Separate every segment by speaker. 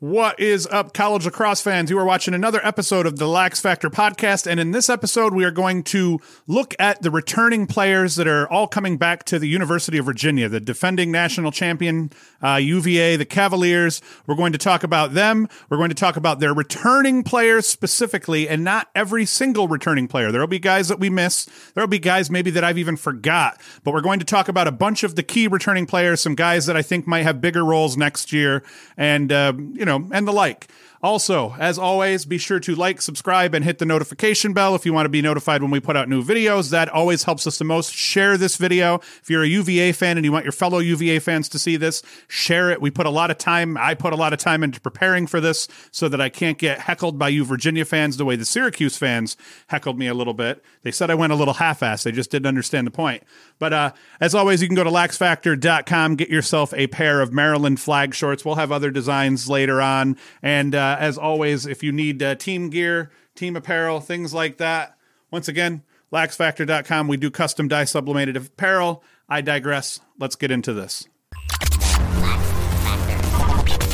Speaker 1: What is up, college lacrosse fans? You are watching another episode of the Lax Factor podcast. And in this episode, we are going to look at the returning players that are all coming back to the University of Virginia, the defending national champion, uh, UVA, the Cavaliers. We're going to talk about them. We're going to talk about their returning players specifically, and not every single returning player. There will be guys that we miss. There will be guys maybe that I've even forgot. But we're going to talk about a bunch of the key returning players, some guys that I think might have bigger roles next year. And, uh, you know, know, and the like. Also, as always, be sure to like, subscribe, and hit the notification bell if you want to be notified when we put out new videos. That always helps us the most. Share this video. If you're a UVA fan and you want your fellow UVA fans to see this, share it. We put a lot of time, I put a lot of time into preparing for this so that I can't get heckled by you Virginia fans the way the Syracuse fans heckled me a little bit. They said I went a little half assed. They just didn't understand the point. But uh, as always, you can go to laxfactor.com, get yourself a pair of Maryland flag shorts. We'll have other designs later on. And uh, as always, if you need uh, team gear, team apparel, things like that, once again, laxfactor.com. We do custom dye sublimated apparel. I digress. Let's get into this.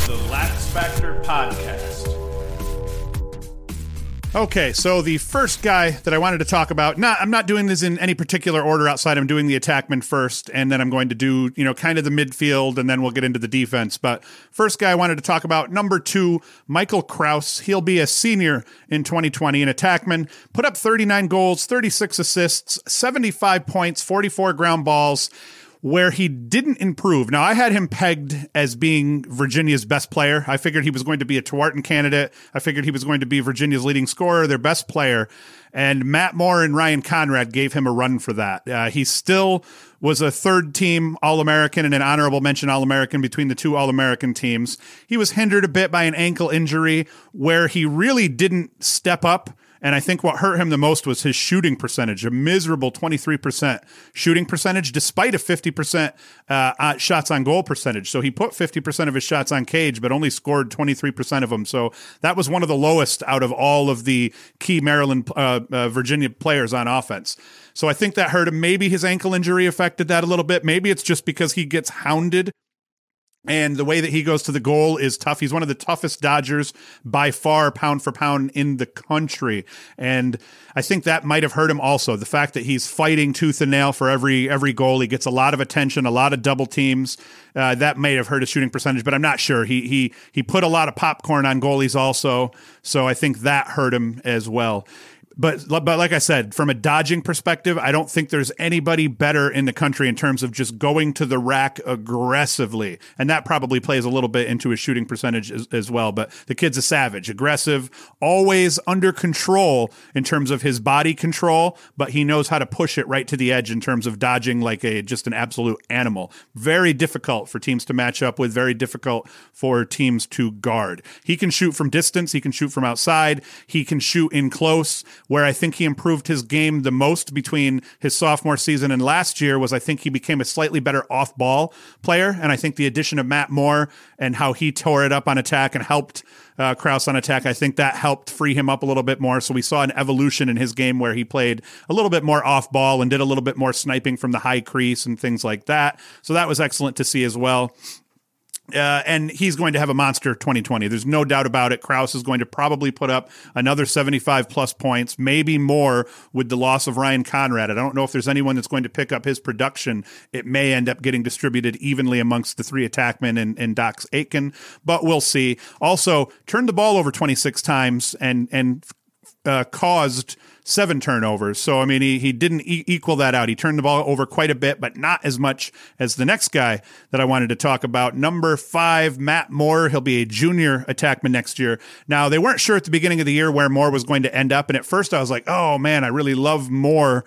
Speaker 1: The Lax Factor Podcast. Okay, so the first guy that I wanted to talk about, not I'm not doing this in any particular order outside. I'm doing the attackman first, and then I'm going to do, you know, kind of the midfield, and then we'll get into the defense. But first guy I wanted to talk about, number two, Michael Kraus. He'll be a senior in 2020, an attackman, put up 39 goals, 36 assists, 75 points, 44 ground balls where he didn't improve. Now, I had him pegged as being Virginia's best player. I figured he was going to be a Tewaaraton candidate. I figured he was going to be Virginia's leading scorer, their best player. And Matt Moore and Ryan Conrad gave him a run for that. Uh, he still was a third team All American and an honorable mention All American between the two All American teams. He was hindered a bit by an ankle injury where he really didn't step up and I think what hurt him the most was his shooting percentage, a miserable 23% shooting percentage, despite a 50% uh, shots on goal percentage. So he put 50% of his shots on cage, but only scored 23% of them. So that was one of the lowest out of all of the key Maryland, uh, uh, Virginia players on offense. So I think that hurt him. Maybe his ankle injury affected that a little bit. Maybe it's just because he gets hounded and the way that he goes to the goal is tough. He's one of the toughest Dodgers by far, pound for pound in the country. And I think that might have hurt him also. The fact that he's fighting tooth and nail for every every goal. He gets a lot of attention, a lot of double teams. Uh, that may have hurt his shooting percentage, but I'm not sure. He he he put a lot of popcorn on goalies also. So I think that hurt him as well but but like I said, from a dodging perspective, I don't think there's anybody better in the country in terms of just going to the rack aggressively, and that probably plays a little bit into his shooting percentage as, as, well. But the kid's a savage, aggressive, always under control in terms of his body control, but he knows how to push it right to the edge in terms of dodging like a just an absolute animal. Very difficult for teams to match up with. Very difficult for teams to guard. He can shoot from distance. He can shoot from outside. He can shoot in close where I think he improved his game the most between his sophomore season and last year was I think he became a slightly better off ball player. And I think the addition of Matt Moore and how he tore it up on attack and helped uh, Kraus on attack, I think that helped free him up a little bit more. So we saw an evolution in his game where he played a little bit more off ball and did a little bit more sniping from the high crease and things like that. So that was excellent to see as well. Uh, and he's going to have a monster 2020. There's no doubt about it. Kraus is going to probably put up another 75 plus points, maybe more with the loss of Ryan Conrad. I don't know if there's anyone that's going to pick up his production. It may end up getting distributed evenly amongst the three attackmen and, and Dox Aitken, but we'll see. Also, turned the ball over 26 times and and uh, caused seven turnovers. So, I mean, he, he didn't e- equal that out. He turned the ball over quite a bit, but not as much as the next guy that I wanted to talk about. Number five, Matt Moore. He'll be a junior attackman next year. Now, they weren't sure at the beginning of the year where Moore was going to end up. And at first, I was like, oh, man, I really love Moore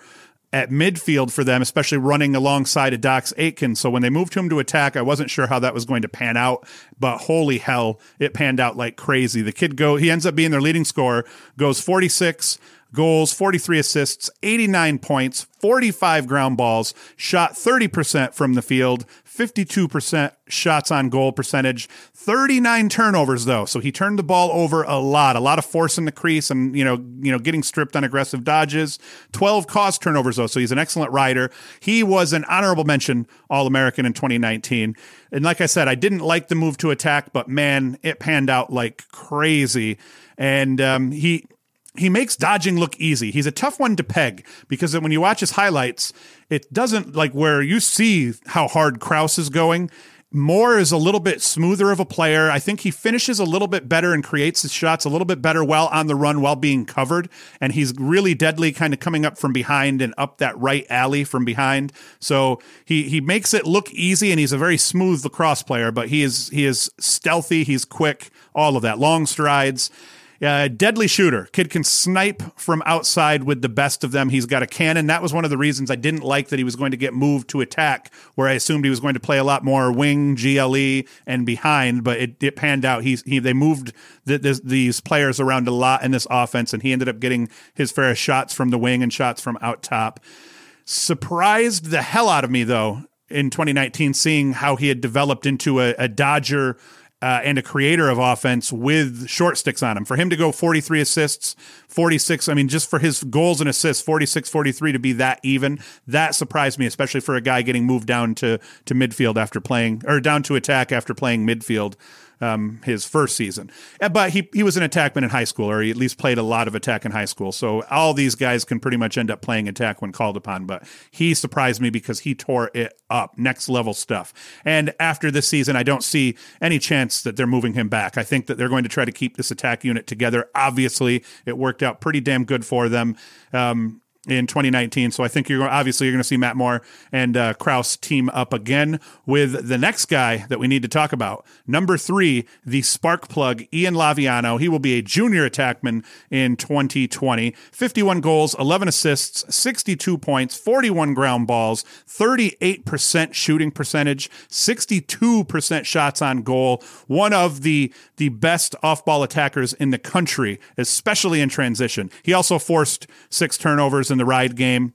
Speaker 1: at midfield for them, especially running alongside of Dox Aitken. So when they moved him to attack, I wasn't sure how that was going to pan out, but holy hell, it panned out like crazy. The kid go he ends up being their leading scorer, goes 46 goals, 43 assists, 89 points, 45 ground balls, shot 30% from the field, 52% shots on goal percentage, 39 turnovers though. So he turned the ball over a lot, a lot of force in the crease and, you know, you know, getting stripped on aggressive dodges. 12 caused turnovers though. So he's an excellent rider. He was an honorable mention All-American in 2019. And like I said, I didn't like the move to attack, but man, it panned out like crazy. And um, he he makes dodging look easy. He's a tough one to peg because when you watch his highlights, it doesn't like where you see how hard Kraus is going. Moore is a little bit smoother of a player. I think he finishes a little bit better and creates his shots a little bit better while on the run while being covered. And he's really deadly kind of coming up from behind and up that right alley from behind. So he he makes it look easy and he's a very smooth lacrosse player, but he is he is stealthy, he's quick, all of that. Long strides. Uh, deadly shooter. Kid can snipe from outside with the best of them. He's got a cannon. That was one of the reasons I didn't like that he was going to get moved to attack, where I assumed he was going to play a lot more wing, GLE, and behind. But it, it panned out. He's he they moved the, this, these players around a lot in this offense, and he ended up getting his fair shots from the wing and shots from out top. Surprised the hell out of me though in 2019, seeing how he had developed into a, a Dodger uh, and a creator of offense with short sticks on him. For him to go 43 assists, 46, I mean, just for his goals and assists, 46 43 to be that even, that surprised me, especially for a guy getting moved down to, to midfield after playing, or down to attack after playing midfield um, his first season. Uh, but he, he was an attackman in high school, or he at least played a lot of attack in high school. So all these guys can pretty much end up playing attack when called upon. But he surprised me because he tore it up, next level stuff. And after this season, I don't see any chance that they're moving him back. I think that they're going to try to keep this attack unit together. Obviously, it worked out pretty damn good for them. Um, in 2019. So I think you're obviously you're going to see Matt Moore and uh, Kraus team up again with the next guy that we need to talk about. Number three, the spark plug, Ian Laviano. He will be a junior attackman in 2020. 51 goals, 11 assists, 62 points, 41 ground balls, 38% shooting percentage, 62% shots on goal. One of the the best off ball attackers in the country, especially in transition. He also forced six turnovers in the ride game.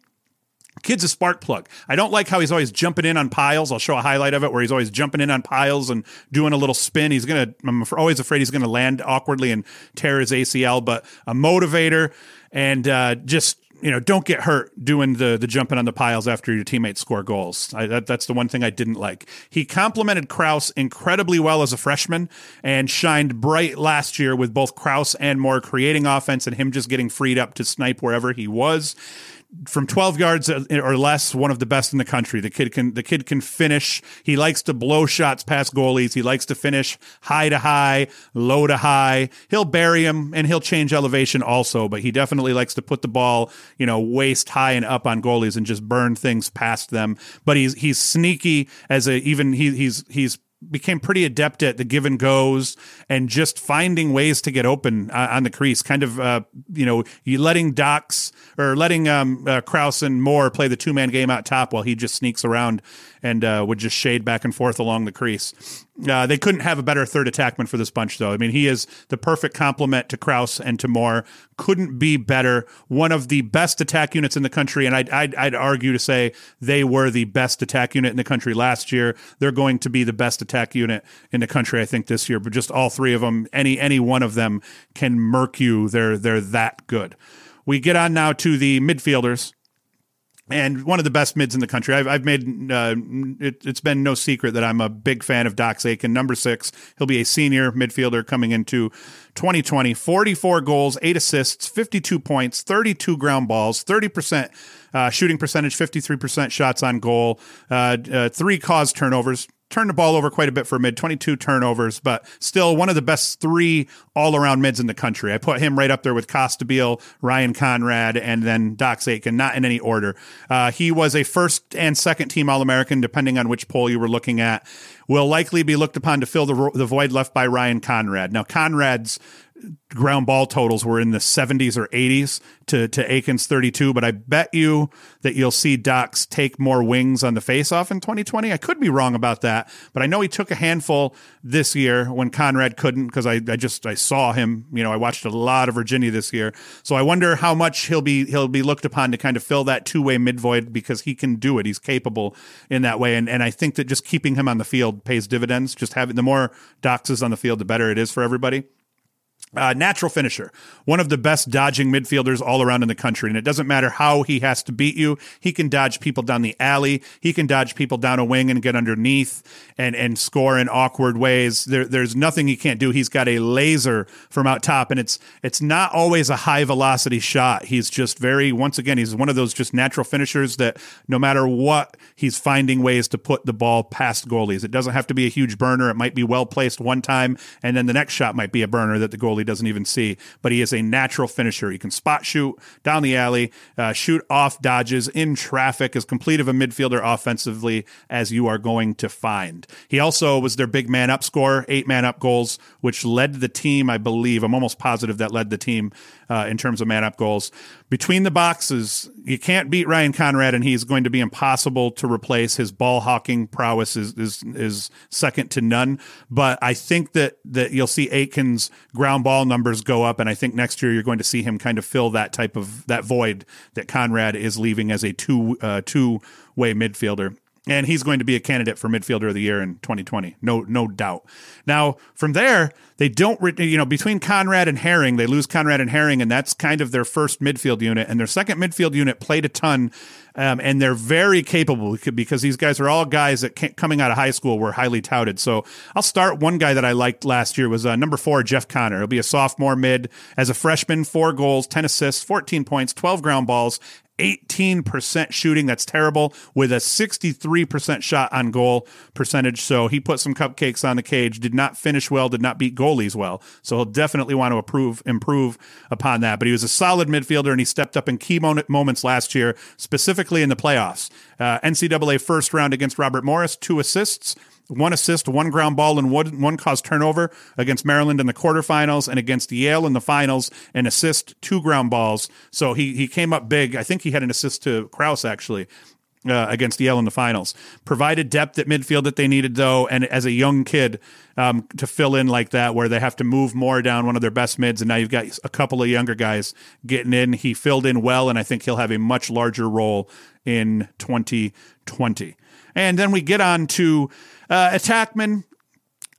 Speaker 1: Kid's a spark plug. I don't like how he's always jumping in on piles. I'll show a highlight of it where he's always jumping in on piles and doing a little spin. He's gonna. I'm always afraid he's gonna land awkwardly and tear his ACL. But a motivator and uh, just you know, don't get hurt doing the the jumping on the piles after your teammates score goals. I, that, that's the one thing I didn't like. He complemented Kraus incredibly well as a freshman and shined bright last year with both Kraus and Moore creating offense and him just getting freed up to snipe wherever he was from 12 yards uh, or less, one of the best in the country. The kid can the kid can finish. He likes to blow shots past goalies. He likes to finish high to high, low to high. He'll bury him and he'll change elevation also, but he definitely likes to put the ball, you know, waist high and up on goalies and just burn things past them. But he's he's sneaky as a even he he's he's became pretty adept at the give and goes and just finding ways to get open uh, on the crease. Kind of, uh, you know, you letting Dox or letting um, uh, Kraus and Moore play the two man game out top while he just sneaks around and uh, would just shade back and forth along the crease. Uh, they couldn't have a better third attackman for this bunch, though. I mean, he is the perfect complement to Kraus and to Moore. Couldn't be better. One of the best attack units in the country, and I'd, I'd, I'd argue to say they were the best attack unit in the country last year. They're going to be the best attack unit in the country, I think, this year. But just all three of them, any any one of them can murk you. They're they're that good. We get on now to the midfielders and one of the best mids in the country. I've, I've made uh, it, has been no secret that I'm a big fan of Doc Aitken. Number six, he'll be a senior midfielder coming into 2020. 44 goals, eight assists, 52 points, 32 ground balls, 30 percent uh, shooting percentage, 53 percent shots on goal, uh, uh three caused turnovers turned the ball over quite a bit for mid, 22 turnovers, but still one of the best three all around mids in the country. I put him right up there with Costabile, Ryan Conrad, and then Doc Aitken, not in any order. Uh, he was a first and second team All American, depending on which poll you were looking at. Will likely be looked upon to fill the, the void left by Ryan Conrad. Now, Conrad's ground ball totals were in the 70s or 80s to, to Eakins 32, but I bet you that you'll see Dox take more wings on the faceoff in 2020. I could be wrong about that, but I know he took a handful this year when Conrad couldn't because I, I just I saw him. You know, I watched a lot of Virginia this year, so I wonder how much he'll be he'll be looked upon to kind of fill that two way mid void because he can do it. He's capable in that way, and and I think that just keeping him on the field pays dividends. Just having the more Dox is on the field, the better it is for everybody. Uh, natural finisher, one of the best dodging midfielders all around in the country. And it doesn't matter how he has to beat you. He can dodge people down the alley. He can dodge people down a wing and get underneath and, and score in awkward ways. There, there's nothing he can't do. He's got a laser from out top and it's, it's not always a high velocity shot. He's just very, once again, he's one of those just natural finishers that no matter what, he's finding ways to put the ball past goalies. It doesn't have to be a huge burner. It might be well placed one time and then the next shot might be a burner that the goalie doesn't even see. But he is a natural finisher. He can spot shoot down the alley, uh, shoot off dodges in traffic, as complete of a midfielder offensively as you are going to find. He also was their big man up scorer, eight man up goals, which led the team, I believe. I'm almost positive that led the team uh, in terms of man up goals. Between the boxes, you can't beat Ryan Conrad, and he's going to be impossible to replace. His ball hawking prowess is is is second to none. But I think that that you'll see Eakins' ground ball numbers go up, and I think next year you're going to see him kind of fill that type of that void that Conrad is leaving as a two uh, two way midfielder. And he's going to be a candidate for midfielder of the year in 2020 no no doubt. Now from there they don't you know between conrad and herring they lose conrad and herring and that's kind of their first midfield unit. And their second midfield unit played a ton um, and they're very capable because these guys are all guys that coming out of high school were highly touted. So i'll start one guy that i liked last year was uh, number four jeff conner he'll be a sophomore mid as a freshman four goals 10 assists 14 points 12 ground balls 18% shooting. That's terrible with a 63% shot on goal percentage. So he put some cupcakes on the cage, did not finish well, did not beat goalies well. So he'll definitely want to improve, improve upon that. But he was a solid midfielder and he stepped up in key moments last year, specifically in the playoffs. Uh, NCAA first round against Robert Morris, two assists one assist, one ground ball, and one, one caused turnover against Maryland in the quarterfinals and against Yale in the finals, an assist, two ground balls. So he, he came up big. I think he had an assist to Kraus, actually. Uh, against Yale in the finals. Provided depth at midfield that they needed, though, and as a young kid um, to fill in like that, where they have to move more down one of their best mids, and now you've got a couple of younger guys getting in. He filled in well, and I think he'll have a much larger role in 2020. And then we get on to uh, attackman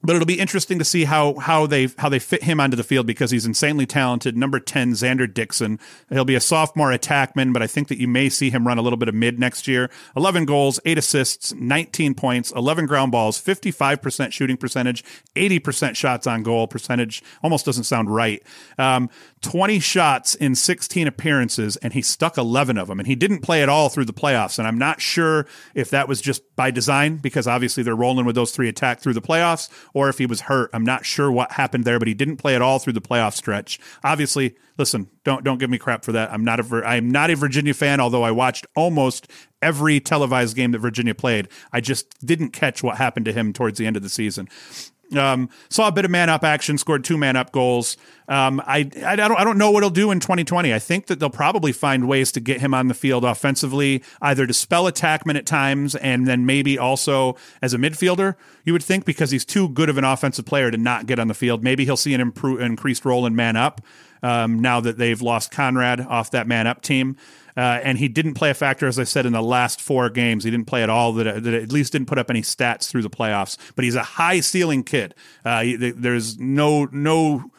Speaker 1: but it'll be interesting to see how how they how they fit him onto the field because he's insanely talented. Number ten, Xander Dickson. He'll be a sophomore attackman, but I think that you may see him run a little bit of mid next year. Eleven goals, eight assists, nineteen points, eleven ground balls, fifty five percent shooting percentage, eighty percent shots on goal percentage. Almost doesn't sound right. Um, 20 shots in 16 appearances and he stuck 11 of them and he didn't play at all through the playoffs and i'm not sure if that was just by design because obviously they're rolling with those three attack through the playoffs or if he was hurt. I'm not sure what happened there but he didn't play at all through the playoff stretch. Obviously listen don't don't give me crap for that. I'm not a i'm not a virginia fan although i watched almost every televised game that virginia played. I just didn't catch what happened to him towards the end of the season um, saw a bit of man up action, scored two man up goals. Um, I, I don't I don't know what he'll do in 2020. I think that they'll probably find ways to get him on the field offensively, either to spell attackman at times, and then maybe also as a midfielder. You would think because he's too good of an offensive player to not get on the field. Maybe he'll see an improved, increased role in man up um, now that they've lost Conrad off that man up team. Uh, and he didn't play a factor, as I said, in the last four games. He didn't play at all. That, that at least didn't put up any stats through the playoffs. But he's a high ceiling kid. Uh, he, there's no no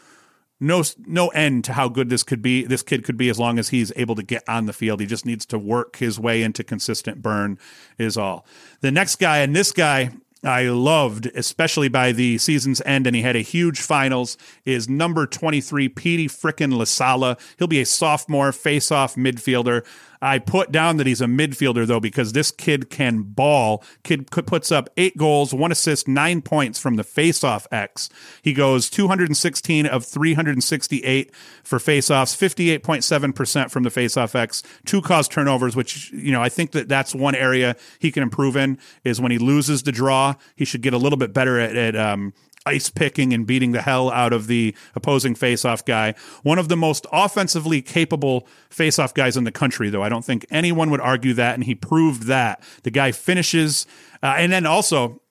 Speaker 1: no no end to how good this could be. This kid could be as long as he's able to get on the field. He just needs to work his way into consistent burn. Is all. The next guy, and this guy I loved, especially by the season's end, and he had a huge finals, is number 23, Petey Frickin' LaSalla. He'll be a sophomore face-off midfielder. I put down that he's a midfielder though because this kid can ball. Kid puts up eight goals, one assist, nine points from the faceoff X. He goes 216 of 368 for faceoffs, 58.7 percent from the faceoff X. Two cause turnovers, which you know I think that that's one area he can improve in is when he loses the draw. He should get a little bit better at, at um, ice picking and beating the hell out of the opposing faceoff guy. One of the most offensively capable faceoff guys in the country, though. I don't think anyone would argue that, and he proved that. The guy finishes, uh, and then also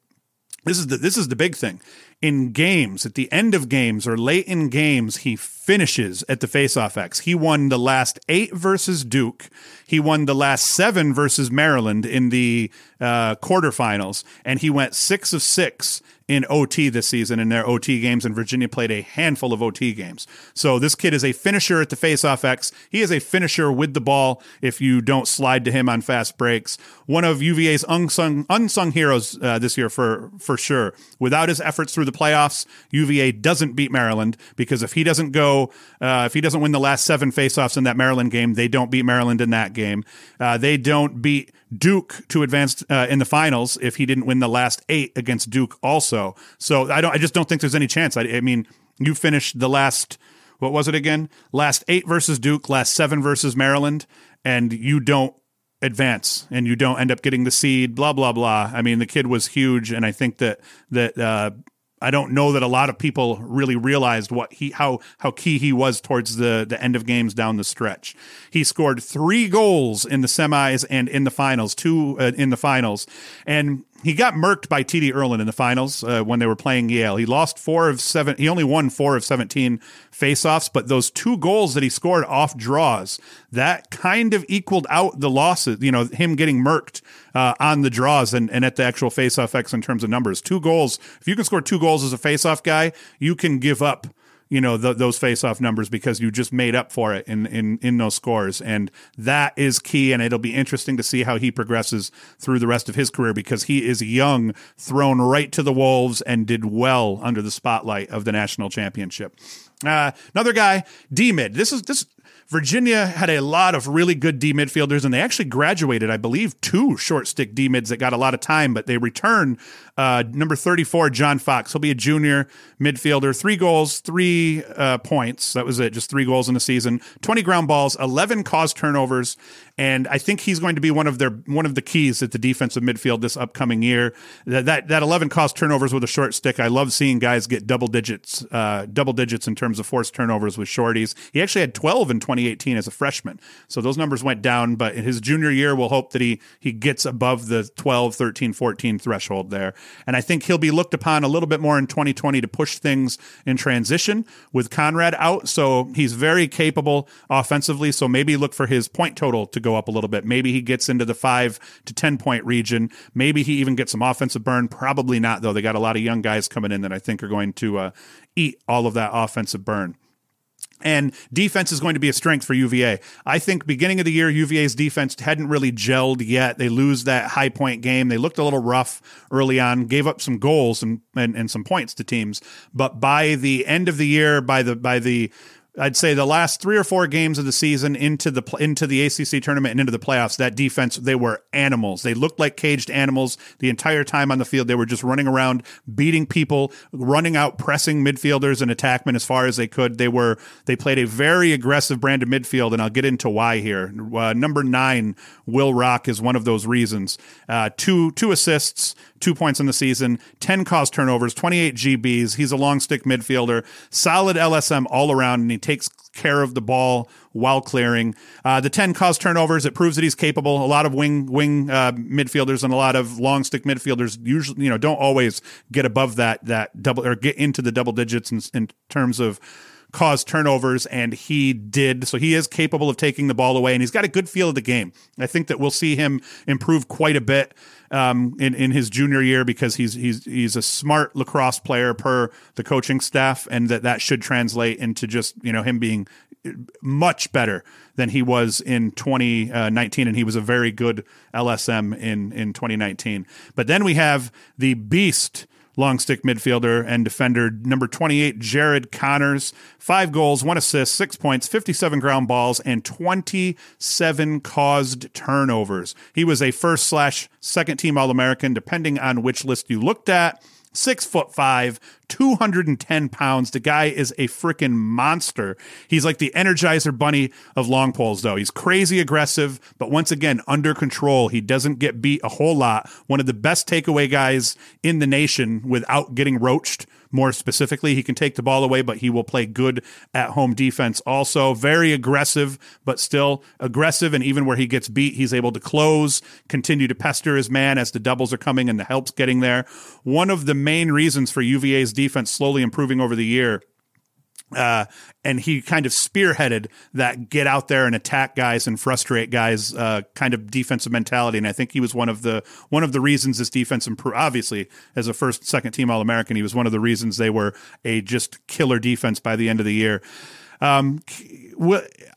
Speaker 1: this is the this is the big thing in games at the end of games or late in games he finishes at the faceoff x he won the last eight versus duke he won the last seven versus maryland in the uh, quarterfinals and he went six of six in OT this season in their OT games, and Virginia played a handful of OT games. So this kid is a finisher at the faceoff X. He is a finisher with the ball if you don't slide to him on fast breaks. One of UVA's unsung unsung heroes uh, this year for for sure. Without his efforts through the playoffs, UVA doesn't beat Maryland because if he doesn't go, uh, if he doesn't win the last seven faceoffs in that Maryland game, they don't beat Maryland in that game. Uh, they don't beat Duke to advance uh, in the finals if he didn't win the last eight against Duke also. So I don't. I just don't think there's any chance. I, I mean, you finished the last. What was it again? Last eight versus Duke, last seven versus Maryland, and you don't advance and you don't end up getting the seed. Blah blah blah. I mean, the kid was huge, and I think that that uh, I don't know that a lot of people really realized what he how how key he was towards the the end of games down the stretch. He scored three goals in the semis and in the finals, two uh, in the finals, and he got murked by TD Ierlan in the finals uh, when they were playing Yale. He lost four of seven. He only won four of 17 faceoffs, but those two goals that he scored off draws, that kind of equaled out the losses, you know, him getting murked uh, on the draws and, and at the actual faceoff X in terms of numbers. Two goals. If you can score two goals as a faceoff guy, you can give up you know those face-off numbers because you just made up for it in, in in those scores. And that is key and it'll be interesting to see how he progresses through the rest of his career because he is young thrown right to the wolves and did well under the spotlight of the national championship. Uh, another guy d mid this is this Virginia had a lot of really good D midfielders, and they actually graduated, I believe, two short stick D mids that got a lot of time, but they return uh, number 34, John Fox. He'll be a junior midfielder. Three goals, three uh, points. That was it. Just three goals in the season. 20 ground balls, 11 caused turnovers. And I think he's going to be one of their one of the keys at the defensive midfield this upcoming year. That that, that 11 caused turnovers with a short stick. I love seeing guys get double digits, uh, double digits in terms of forced turnovers with shorties. He actually had 12 in 2018 as a freshman. So those numbers went down, but in his junior year, we'll hope that he he gets above the 12, 13, 14 threshold there. And I think he'll be looked upon a little bit more in 2020 to push things in transition with Conrad out. So he's very capable offensively. So maybe look for his point total to go up a little bit. Maybe he gets into the five to 10 point region. Maybe he even gets some offensive burn. Probably not, though. They got a lot of young guys coming in that I think are going to uh, eat all of that offensive burn and defense is going to be a strength for UVA. I think beginning of the year, UVA's defense hadn't really gelled yet. They lose that high point game. They looked a little rough early on, gave up some goals and, and, and some points to teams. But by the end of the year, by the by the I'd say the last three or four games of the season into the into the ACC tournament and into the playoffs, that defense they were animals. They looked like caged animals the entire time on the field. They were just running around, beating people, running out, pressing midfielders and attackmen as far as they could. They were they played a very aggressive brand of midfield, and I'll get into why here. Uh, number nine, Will Rock, is one of those reasons. Uh, two two assists, two points in the season, 10 caused turnovers, 28 GBs. He's a long stick midfielder, solid LSM all around, and he takes care of the ball while clearing. Uh, the 10 caused turnovers, it proves that he's capable. A lot of wing wing uh, midfielders and a lot of long stick midfielders usually, you know, don't always get above that that double or get into the double digits in, in terms of cause turnovers, and he did. So he is capable of taking the ball away, and he's got a good feel of the game. I think that we'll see him improve quite a bit um, in in his junior year because he's he's he's a smart lacrosse player per the coaching staff, and that that should translate into just you know him being much better than he was in 2019 and he was a very good LSM in in 2019 but then we have the beast long stick midfielder and defender. Number 28, Jared Conners. Five goals, one assist, six points, 57 ground balls, and 27 caused turnovers. He was a first slash second team All American, depending on which list you looked at six foot five, 210 pounds. The guy is a freaking monster. He's like the Energizer Bunny of long poles, though. He's crazy aggressive, but once again, under control. He doesn't get beat a whole lot. One of the best takeaway guys in the nation without getting roached more specifically. He can take the ball away, but he will play good at home defense also. Very aggressive, but still aggressive. And even where he gets beat, he's able to close, continue to pester his man as the doubles are coming and the help's getting there. One of the main reasons for UVA's defense slowly improving over the year uh, and he kind of spearheaded that get out there and attack guys and frustrate guys uh, kind of defensive mentality. And I think he was one of the one of the reasons this defense improved. Obviously, as a first second team All American, he was one of the reasons they were a just killer defense by the end of the year. Um,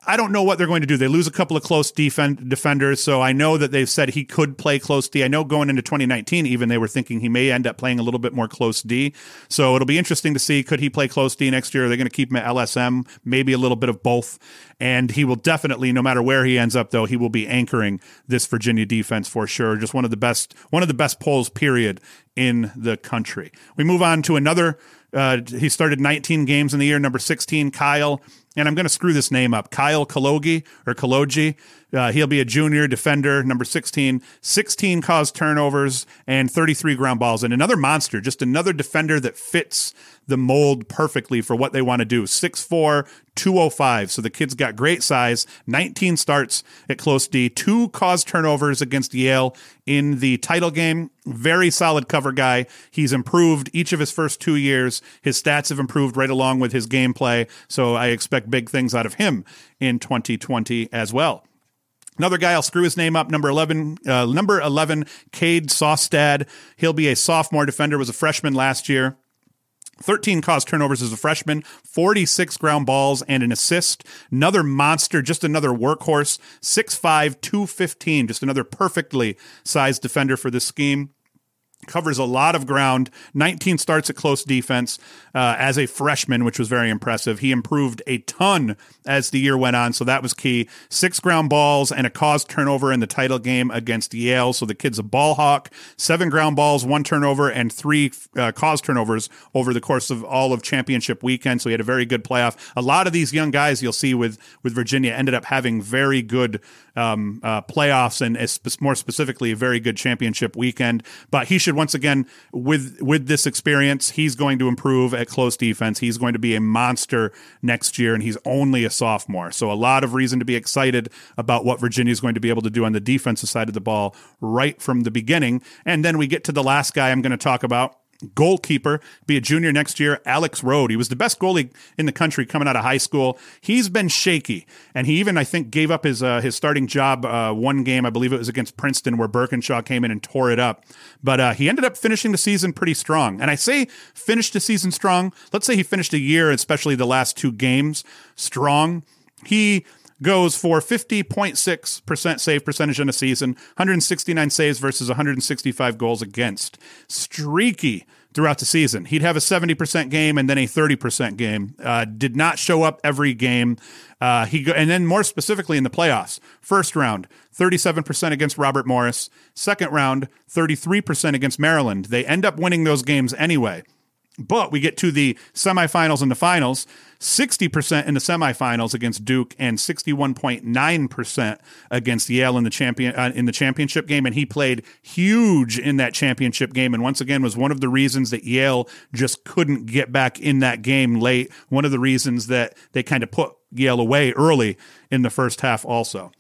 Speaker 1: I don't know what they're going to do. They lose a couple of close defend, defenders, so I know that they've said he could play close D. I know going into 2019, even they were thinking he may end up playing a little bit more close D. So it'll be interesting to see could he play close D next year? Are they going to keep him at LSM? Maybe a little bit of both. And he will definitely, no matter where he ends up, though, he will be anchoring this Virginia defense for sure. Just one of the best, one of the best polls, period, in the country. We move on to another uh, he started 19 games in the year. Number 16, Kyle, and I'm going to screw this name up. Kyle Kalogi or Kalogi. Uh, he'll be a junior defender, number 16. 16 caused turnovers and 33 ground balls. And another monster, just another defender that fits the mold perfectly for what they want to do. 6'4, 205. So the kid's got great size, 19 starts at close D, two caused turnovers against Yale in the title game. Very solid cover guy. He's improved each of his first two years. His stats have improved right along with his gameplay. So I expect big things out of him in 2020 as well. Another guy, I'll screw his name up. Number eleven, uh, number eleven, Cade Saustad. He'll be a sophomore defender. Was a freshman last year. 13 caused turnovers as a freshman, 46 ground balls and an assist. Another monster, just another workhorse, 6'5, 215, just another perfectly sized defender for this scheme covers a lot of ground. 19 starts at close defense uh, as a freshman which was very impressive. He improved a ton as the year went on so that was key. Six ground balls and a caused turnover in the title game against yale so the kid's a ball hawk. Seven ground balls one turnover and three uh, caused turnovers over the course of all of championship weekend so he had a very good playoff. A lot of these young guys you'll see with with virginia ended up having very good um, uh, playoffs and more specifically a very good championship weekend. But he should once again with with this experience, he's going to improve at close defense. He's going to be a monster next year, and he's only a sophomore. So a lot of reason to be excited about what Virginia is going to be able to do on the defensive side of the ball right from the beginning. And then we get to the last guy I'm going to talk about goalkeeper, be a junior next year, Alex Rode. He was the best goalie in the country coming out of high school. He's been shaky, and he even I think gave up his uh, his starting job uh, one game. I believe it was against Princeton, where Birkinshaw came in and tore it up. But uh, he ended up finishing the season pretty strong. And I say finished the season strong. Let's say he finished a year, especially the last two games, strong. He goes for 50.6% save percentage in a season, 169 saves versus 165 goals against. Streaky throughout the season. He'd have a 70% game and then a 30% game. Uh, did not show up every game. Uh, he go, and then more specifically in the playoffs. First round, 37% against Robert Morris. Second round, 33% against Maryland. They end up winning those games anyway. But we get to the semifinals and the finals. 60% in the semifinals against Duke and 61.9% against Yale in the champion uh, in the championship game. And he played huge in that championship game and once again was one of the reasons that Yale just couldn't get back in that game late. One of the reasons that they kind of put Yale away early in the first half also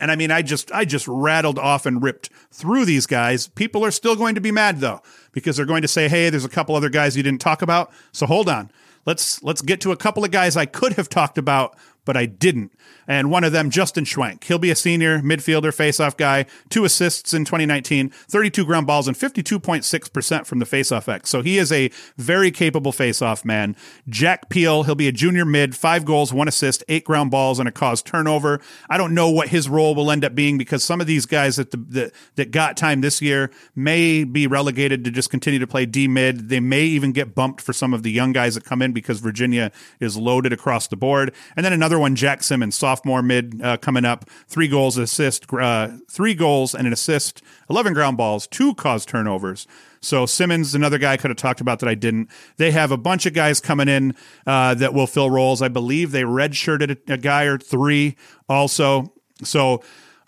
Speaker 1: and I mean, I just I just rattled off and ripped through these guys. People are still going to be mad though because they're going to say, "Hey, there's a couple other guys you didn't talk about." So hold on. Let's let's get to a couple of guys I could have talked about but I didn't. And one of them, Justin Schwenk. He'll be a senior midfielder, faceoff guy, two assists in 2019, 32 ground balls, and 52.6% from the faceoff X. So he is a very capable faceoff man. Jack Peele, he'll be a junior mid, five goals, one assist, eight ground balls, and a caused turnover. I don't know what his role will end up being because some of these guys that, the, that, that got time this year may be relegated to just continue to play D mid. They may even get bumped for some of the young guys that come in because Virginia is loaded across the board. And then another one, Jack Simmons, sophomore mid uh, coming up, three goals, assist, uh, three goals and an assist, eleven ground balls, two caused turnovers. So Simmons, another guy I could have talked about that I didn't. They have a bunch of guys coming in uh, that will fill roles. I believe they redshirted a, a guy or three also. So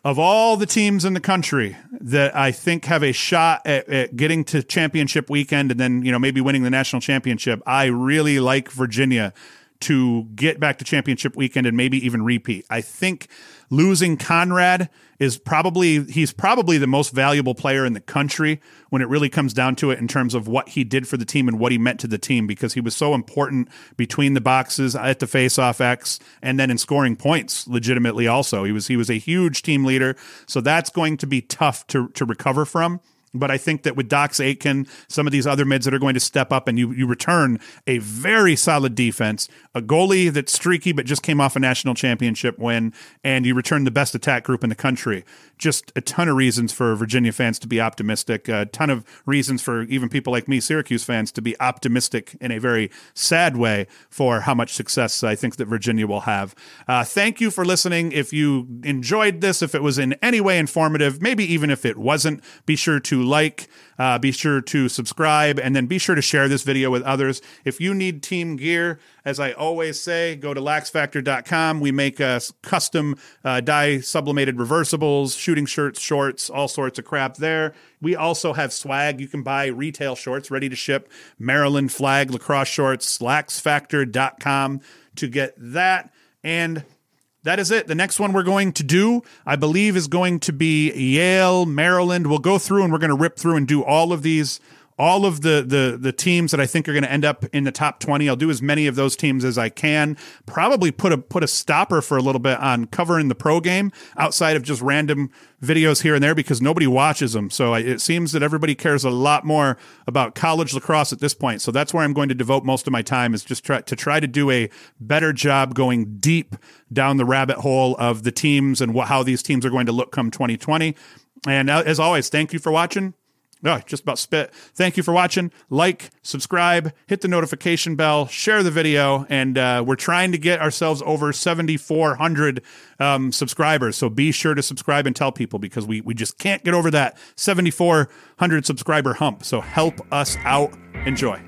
Speaker 1: of all the teams in the country that I think have a shot at, at, getting to championship weekend and then, you know, maybe winning the national championship, I really like Virginia to get back to championship weekend and maybe even repeat. I think losing Conrad is probably he's probably the most valuable player in the country when it really comes down to it in terms of what he did for the team and what he meant to the team because he was so important between the boxes at the faceoff X and then in scoring points legitimately also. He was he was a huge team leader. So that's going to be tough to to recover from. But I think that with Dox Aitken, some of these other mids that are going to step up and you, you return a very solid defense, a goalie that's streaky but just came off a national championship win, and you return the best attack group in the country. Just a ton of reasons for Virginia fans to be optimistic, a ton of reasons for even people like me, Syracuse fans, to be optimistic in a very sad way for how much success I think that Virginia will have. Uh, thank you for listening. If you enjoyed this, if it was in any way informative, maybe even if it wasn't, be sure to like, uh, be sure to subscribe, and then be sure to share this video with others. If you need team gear, as I always say, go to laxfactor.com. We make uh, custom uh, dye sublimated reversibles, shooting shirts, shorts, all sorts of crap there. We also have swag. You can buy retail shorts ready to ship, Maryland flag lacrosse shorts, laxfactor.com to get that. And that is it. The next one we're going to do, I believe, is going to be Yale, Maryland. We'll go through and we're going to rip through and do all of these all of the the the teams that I think are going to end up in the top 20. I'll do as many of those teams as I can. Probably put a put a stopper for a little bit on covering the pro game outside of just random videos here and there because nobody watches them. So it seems that everybody cares a lot more about college lacrosse at this point. So that's where I'm going to devote most of my time is just try to try to do a better job going deep down the rabbit hole of the teams and what, how these teams are going to look come 2020. And uh, as always, thank you for watching. Oh, just about spit. Thank you for watching. Like, subscribe, hit the notification bell, share the video, and uh, we're trying to get ourselves over 7,400 um, subscribers. So be sure to subscribe and tell people because we, we just can't get over that 7,400 subscriber hump. So help us out. Enjoy.